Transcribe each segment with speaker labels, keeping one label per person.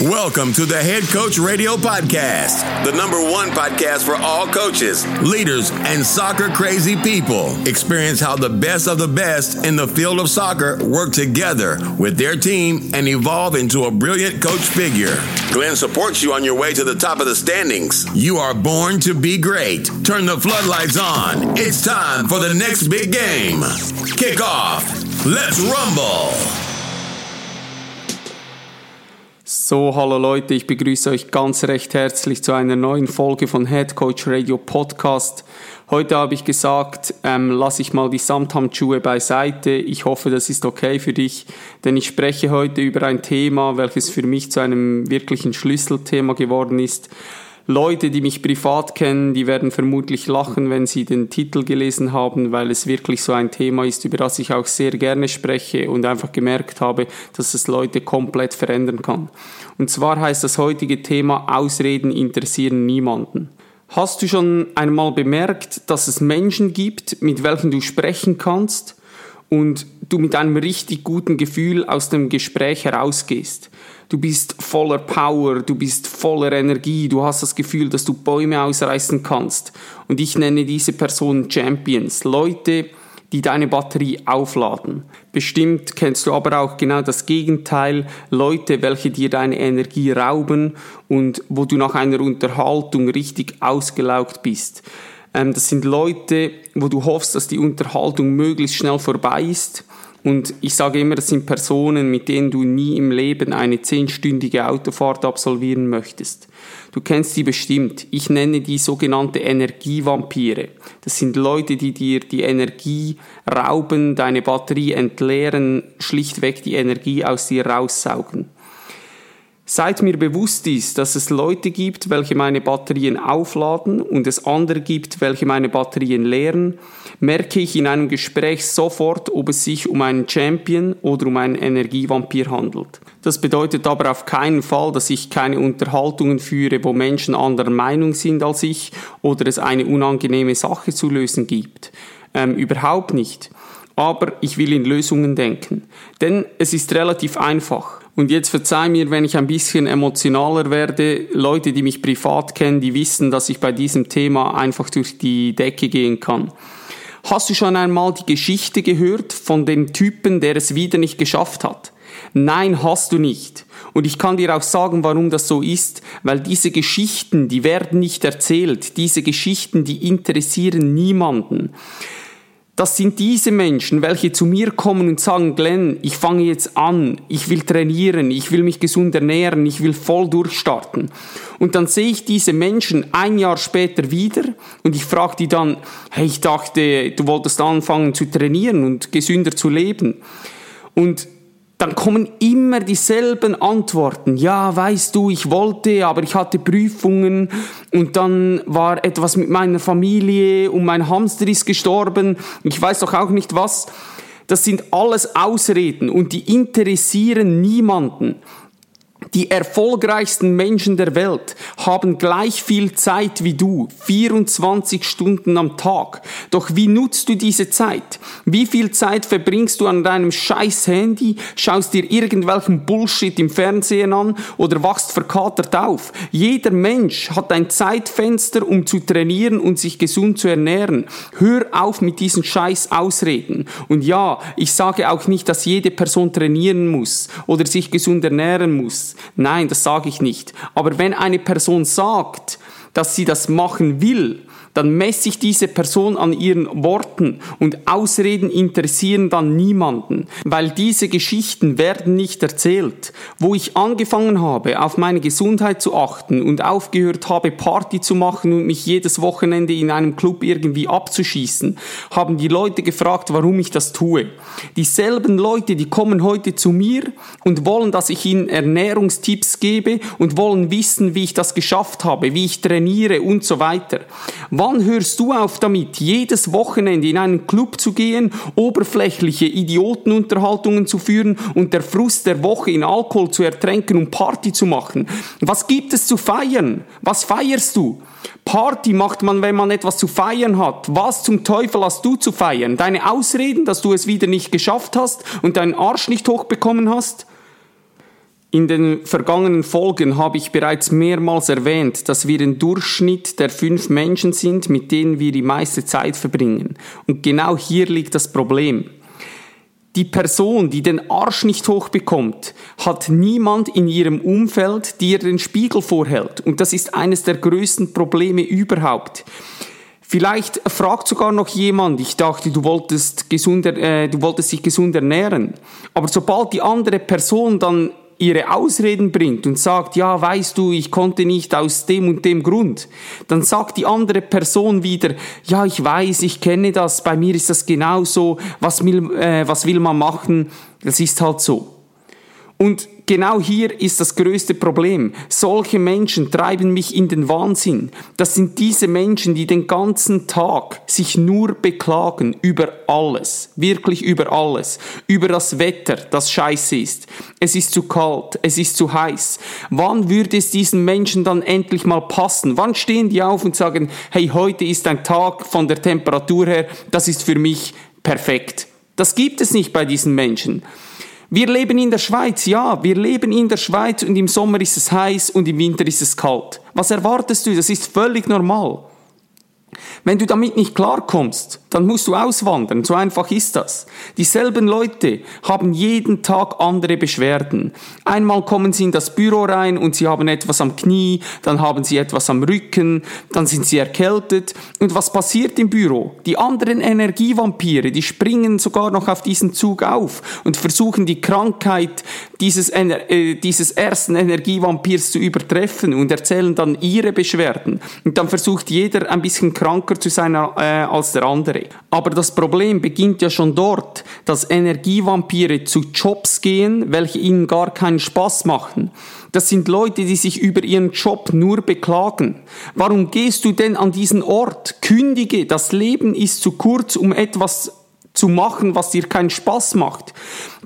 Speaker 1: Welcome to the Head Coach Radio Podcast, the number one podcast for all coaches, leaders, and soccer crazy people. Experience how the best of the best in the field of soccer work together with their team and evolve into a brilliant coach figure. Glenn supports you on your way to the top of the standings. You are born to be great. Turn the floodlights on. It's time for the next big game. Kick off. Let's rumble.
Speaker 2: So, hallo Leute, ich begrüße euch ganz recht herzlich zu einer neuen Folge von Head Coach Radio Podcast. Heute habe ich gesagt, ähm, lasse ich mal die Samthandschuhe beiseite. Ich hoffe, das ist okay für dich, denn ich spreche heute über ein Thema, welches für mich zu einem wirklichen Schlüsselthema geworden ist. Leute, die mich privat kennen, die werden vermutlich lachen, wenn sie den Titel gelesen haben, weil es wirklich so ein Thema ist, über das ich auch sehr gerne spreche und einfach gemerkt habe, dass es Leute komplett verändern kann. Und zwar heißt das heutige Thema Ausreden interessieren niemanden. Hast du schon einmal bemerkt, dass es Menschen gibt, mit welchen du sprechen kannst und du mit einem richtig guten Gefühl aus dem Gespräch herausgehst? du bist voller Power, du bist voller Energie, du hast das Gefühl, dass du Bäume ausreißen kannst. Und ich nenne diese Personen Champions, Leute, die deine Batterie aufladen. Bestimmt kennst du aber auch genau das Gegenteil, Leute, welche dir deine Energie rauben und wo du nach einer Unterhaltung richtig ausgelaugt bist. Ähm, das sind Leute, wo du hoffst, dass die Unterhaltung möglichst schnell vorbei ist und ich sage immer, das sind Personen, mit denen du nie im Leben eine zehnstündige Autofahrt absolvieren möchtest. Du kennst sie bestimmt. Ich nenne die sogenannte Energievampire. Das sind Leute, die dir die Energie rauben, deine Batterie entleeren, schlichtweg die Energie aus dir raussaugen. Seit mir bewusst ist, dass es Leute gibt, welche meine Batterien aufladen und es andere gibt, welche meine Batterien leeren, merke ich in einem Gespräch sofort, ob es sich um einen Champion oder um einen Energievampir handelt. Das bedeutet aber auf keinen Fall, dass ich keine Unterhaltungen führe, wo Menschen anderer Meinung sind als ich oder es eine unangenehme Sache zu lösen gibt. Ähm, überhaupt nicht. Aber ich will in Lösungen denken. Denn es ist relativ einfach. Und jetzt verzeih mir, wenn ich ein bisschen emotionaler werde. Leute, die mich privat kennen, die wissen, dass ich bei diesem Thema einfach durch die Decke gehen kann. Hast du schon einmal die Geschichte gehört von dem Typen, der es wieder nicht geschafft hat? Nein, hast du nicht. Und ich kann dir auch sagen, warum das so ist, weil diese Geschichten, die werden nicht erzählt. Diese Geschichten, die interessieren niemanden. Das sind diese Menschen, welche zu mir kommen und sagen, Glenn, ich fange jetzt an, ich will trainieren, ich will mich gesund ernähren, ich will voll durchstarten. Und dann sehe ich diese Menschen ein Jahr später wieder und ich frage die dann, hey, ich dachte, du wolltest anfangen zu trainieren und gesünder zu leben. Und dann kommen immer dieselben Antworten. Ja, weißt du, ich wollte, aber ich hatte Prüfungen und dann war etwas mit meiner Familie und mein Hamster ist gestorben. Ich weiß doch auch nicht was. Das sind alles Ausreden und die interessieren niemanden. Die erfolgreichsten Menschen der Welt haben gleich viel Zeit wie du, 24 Stunden am Tag. Doch wie nutzt du diese Zeit? Wie viel Zeit verbringst du an deinem scheiß Handy, schaust dir irgendwelchen Bullshit im Fernsehen an oder wachst verkatert auf? Jeder Mensch hat ein Zeitfenster, um zu trainieren und sich gesund zu ernähren. Hör auf mit diesen scheiß Ausreden. Und ja, ich sage auch nicht, dass jede Person trainieren muss oder sich gesund ernähren muss. Nein, das sage ich nicht. Aber wenn eine Person sagt, dass sie das machen will, dann messe ich diese Person an ihren Worten und Ausreden interessieren dann niemanden, weil diese Geschichten werden nicht erzählt. Wo ich angefangen habe, auf meine Gesundheit zu achten und aufgehört habe, Party zu machen und mich jedes Wochenende in einem Club irgendwie abzuschießen, haben die Leute gefragt, warum ich das tue. Dieselben Leute, die kommen heute zu mir und wollen, dass ich ihnen Ernährungstipps gebe und wollen wissen, wie ich das geschafft habe, wie ich trainiere und so weiter. Wann hörst du auf damit, jedes Wochenende in einen Club zu gehen, oberflächliche Idiotenunterhaltungen zu führen und der Frust der Woche in Alkohol zu ertränken und Party zu machen? Was gibt es zu feiern? Was feierst du? Party macht man, wenn man etwas zu feiern hat. Was zum Teufel hast du zu feiern? Deine Ausreden, dass du es wieder nicht geschafft hast und deinen Arsch nicht hochbekommen hast? In den vergangenen Folgen habe ich bereits mehrmals erwähnt, dass wir ein Durchschnitt der fünf Menschen sind, mit denen wir die meiste Zeit verbringen. Und genau hier liegt das Problem. Die Person, die den Arsch nicht hochbekommt, hat niemand in ihrem Umfeld, die ihr den Spiegel vorhält. Und das ist eines der größten Probleme überhaupt. Vielleicht fragt sogar noch jemand, ich dachte, du wolltest, gesunder, äh, du wolltest dich gesund ernähren. Aber sobald die andere Person dann ihre Ausreden bringt und sagt, ja, weißt du, ich konnte nicht aus dem und dem Grund, dann sagt die andere Person wieder, ja, ich weiß, ich kenne das, bei mir ist das genauso, was will, äh, was will man machen, das ist halt so. Und genau hier ist das größte Problem. Solche Menschen treiben mich in den Wahnsinn. Das sind diese Menschen, die den ganzen Tag sich nur beklagen über alles, wirklich über alles, über das Wetter, das scheiße ist. Es ist zu kalt, es ist zu heiß. Wann würde es diesen Menschen dann endlich mal passen? Wann stehen die auf und sagen, hey, heute ist ein Tag von der Temperatur her, das ist für mich perfekt. Das gibt es nicht bei diesen Menschen. Wir leben in der Schweiz, ja, wir leben in der Schweiz und im Sommer ist es heiß und im Winter ist es kalt. Was erwartest du? Das ist völlig normal. Wenn du damit nicht klarkommst, dann musst du auswandern. So einfach ist das. Dieselben Leute haben jeden Tag andere Beschwerden. Einmal kommen sie in das Büro rein und sie haben etwas am Knie, dann haben sie etwas am Rücken, dann sind sie erkältet. Und was passiert im Büro? Die anderen Energievampire, die springen sogar noch auf diesen Zug auf und versuchen die Krankheit dieses, äh, dieses ersten Energievampirs zu übertreffen und erzählen dann ihre Beschwerden. Und dann versucht jeder ein bisschen kranker zu sein äh, als der andere. Aber das Problem beginnt ja schon dort, dass Energievampire zu Jobs gehen, welche ihnen gar keinen Spaß machen. Das sind Leute, die sich über ihren Job nur beklagen. Warum gehst du denn an diesen Ort? Kündige, das Leben ist zu kurz, um etwas zu machen, was dir keinen Spaß macht.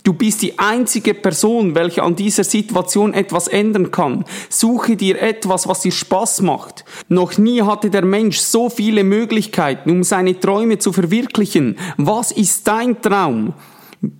Speaker 2: Du bist die einzige Person, welche an dieser Situation etwas ändern kann. Suche dir etwas, was dir Spaß macht. Noch nie hatte der Mensch so viele Möglichkeiten, um seine Träume zu verwirklichen. Was ist dein Traum?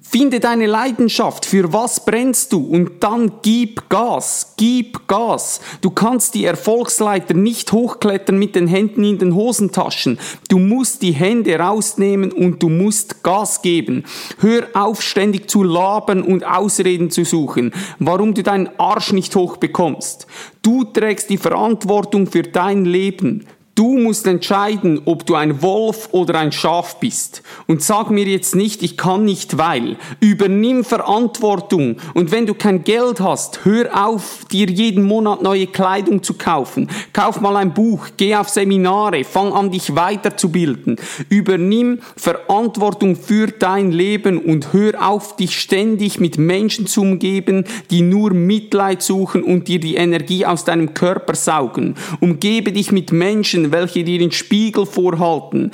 Speaker 2: Finde deine Leidenschaft, für was brennst du und dann gib Gas, gib Gas. Du kannst die Erfolgsleiter nicht hochklettern mit den Händen in den Hosentaschen. Du musst die Hände rausnehmen und du musst Gas geben. Hör auf ständig zu labern und Ausreden zu suchen, warum du deinen Arsch nicht hochbekommst. Du trägst die Verantwortung für dein Leben. Du musst entscheiden, ob du ein Wolf oder ein Schaf bist. Und sag mir jetzt nicht, ich kann nicht, weil. Übernimm Verantwortung. Und wenn du kein Geld hast, hör auf, dir jeden Monat neue Kleidung zu kaufen. Kauf mal ein Buch, geh auf Seminare, fang an, dich weiterzubilden. Übernimm Verantwortung für dein Leben und hör auf, dich ständig mit Menschen zu umgeben, die nur Mitleid suchen und dir die Energie aus deinem Körper saugen. Umgebe dich mit Menschen, Welche dir den Spiegel vorhalten.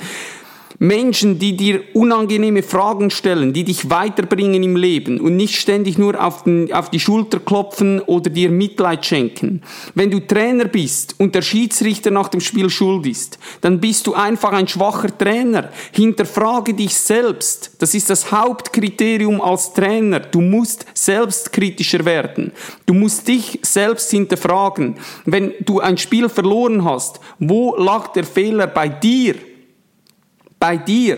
Speaker 2: Menschen, die dir unangenehme Fragen stellen, die dich weiterbringen im Leben und nicht ständig nur auf, den, auf, die Schulter klopfen oder dir Mitleid schenken. Wenn du Trainer bist und der Schiedsrichter nach dem Spiel schuld ist, dann bist du einfach ein schwacher Trainer. Hinterfrage dich selbst. Das ist das Hauptkriterium als Trainer. Du musst selbstkritischer werden. Du musst dich selbst hinterfragen. Wenn du ein Spiel verloren hast, wo lag der Fehler bei dir? Bei dir?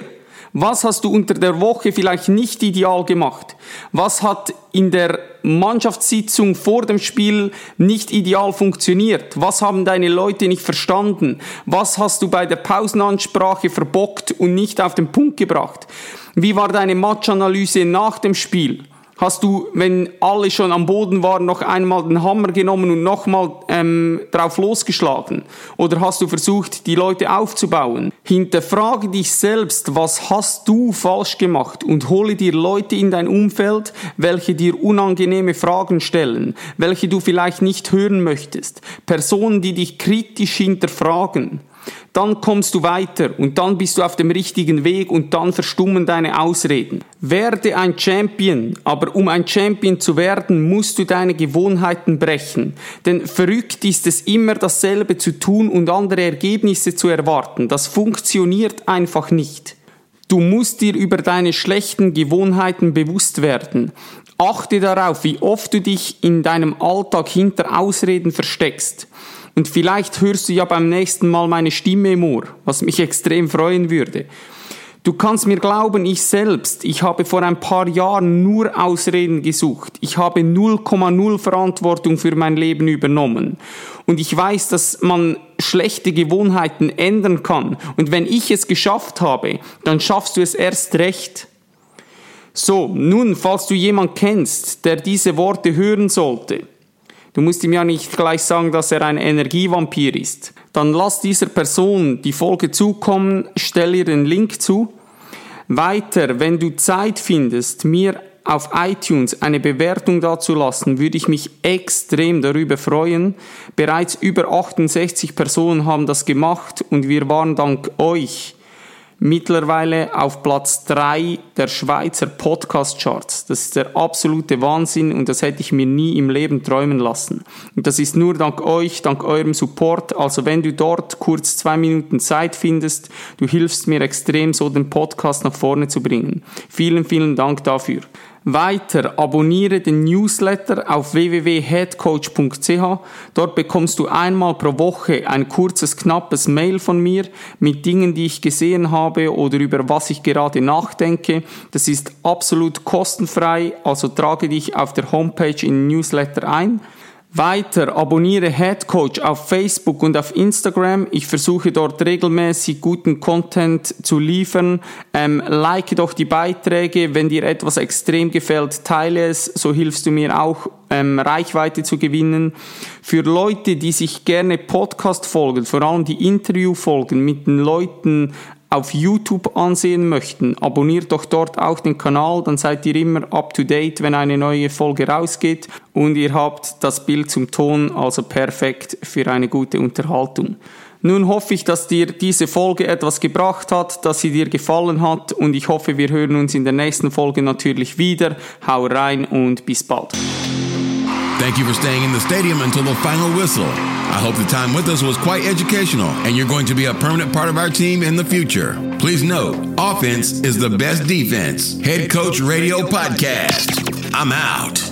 Speaker 2: Was hast du unter der Woche vielleicht nicht ideal gemacht? Was hat in der Mannschaftssitzung vor dem Spiel nicht ideal funktioniert? Was haben deine Leute nicht verstanden? Was hast du bei der Pausenansprache verbockt und nicht auf den Punkt gebracht? Wie war deine Matchanalyse nach dem Spiel? Hast du, wenn alle schon am Boden waren, noch einmal den Hammer genommen und nochmal ähm, drauf losgeschlagen? Oder hast du versucht, die Leute aufzubauen? Hinterfrage dich selbst, was hast du falsch gemacht und hole dir Leute in dein Umfeld, welche dir unangenehme Fragen stellen, welche du vielleicht nicht hören möchtest. Personen, die dich kritisch hinterfragen dann kommst du weiter und dann bist du auf dem richtigen Weg und dann verstummen deine Ausreden. Werde ein Champion, aber um ein Champion zu werden, musst du deine Gewohnheiten brechen. Denn verrückt ist es immer dasselbe zu tun und andere Ergebnisse zu erwarten. Das funktioniert einfach nicht. Du musst dir über deine schlechten Gewohnheiten bewusst werden. Achte darauf, wie oft du dich in deinem Alltag hinter Ausreden versteckst. Und vielleicht hörst du ja beim nächsten Mal meine Stimme im Ohr, was mich extrem freuen würde. Du kannst mir glauben, ich selbst, ich habe vor ein paar Jahren nur Ausreden gesucht. Ich habe 0,0 Verantwortung für mein Leben übernommen. Und ich weiß, dass man schlechte Gewohnheiten ändern kann. Und wenn ich es geschafft habe, dann schaffst du es erst recht. So, nun, falls du jemand kennst, der diese Worte hören sollte, Du musst ihm ja nicht gleich sagen, dass er ein Energievampir ist. Dann lass dieser Person die Folge zukommen, stell ihr den Link zu. Weiter, wenn du Zeit findest, mir auf iTunes eine Bewertung dazulassen, würde ich mich extrem darüber freuen. Bereits über 68 Personen haben das gemacht und wir waren dank euch mittlerweile auf Platz 3 der Schweizer Podcast-Charts. Das ist der absolute Wahnsinn und das hätte ich mir nie im Leben träumen lassen. Und das ist nur dank euch, dank eurem Support. Also wenn du dort kurz zwei Minuten Zeit findest, du hilfst mir extrem, so den Podcast nach vorne zu bringen. Vielen, vielen Dank dafür. Weiter abonniere den Newsletter auf www.headcoach.ch. Dort bekommst du einmal pro Woche ein kurzes, knappes Mail von mir mit Dingen, die ich gesehen habe oder über was ich gerade nachdenke. Das ist absolut kostenfrei, also trage dich auf der Homepage in den Newsletter ein. Weiter abonniere Head Coach auf Facebook und auf Instagram. Ich versuche dort regelmäßig guten Content zu liefern. Ähm, like doch die Beiträge. Wenn dir etwas extrem gefällt, teile es. So hilfst du mir auch, ähm, Reichweite zu gewinnen. Für Leute, die sich gerne Podcast folgen, vor allem die Interview folgen mit den Leuten auf YouTube ansehen möchten, abonniert doch dort auch den Kanal, dann seid ihr immer up to date, wenn eine neue Folge rausgeht und ihr habt das Bild zum Ton, also perfekt für eine gute Unterhaltung. Nun hoffe ich, dass dir diese Folge etwas gebracht hat, dass sie dir gefallen hat und ich hoffe, wir hören uns in der nächsten Folge natürlich wieder. Hau rein und bis bald.
Speaker 1: Thank you for staying in the stadium until the final whistle. I hope the time with us was quite educational and you're going to be a permanent part of our team in the future. Please note, offense is the best defense. Head Coach Radio Podcast. I'm out.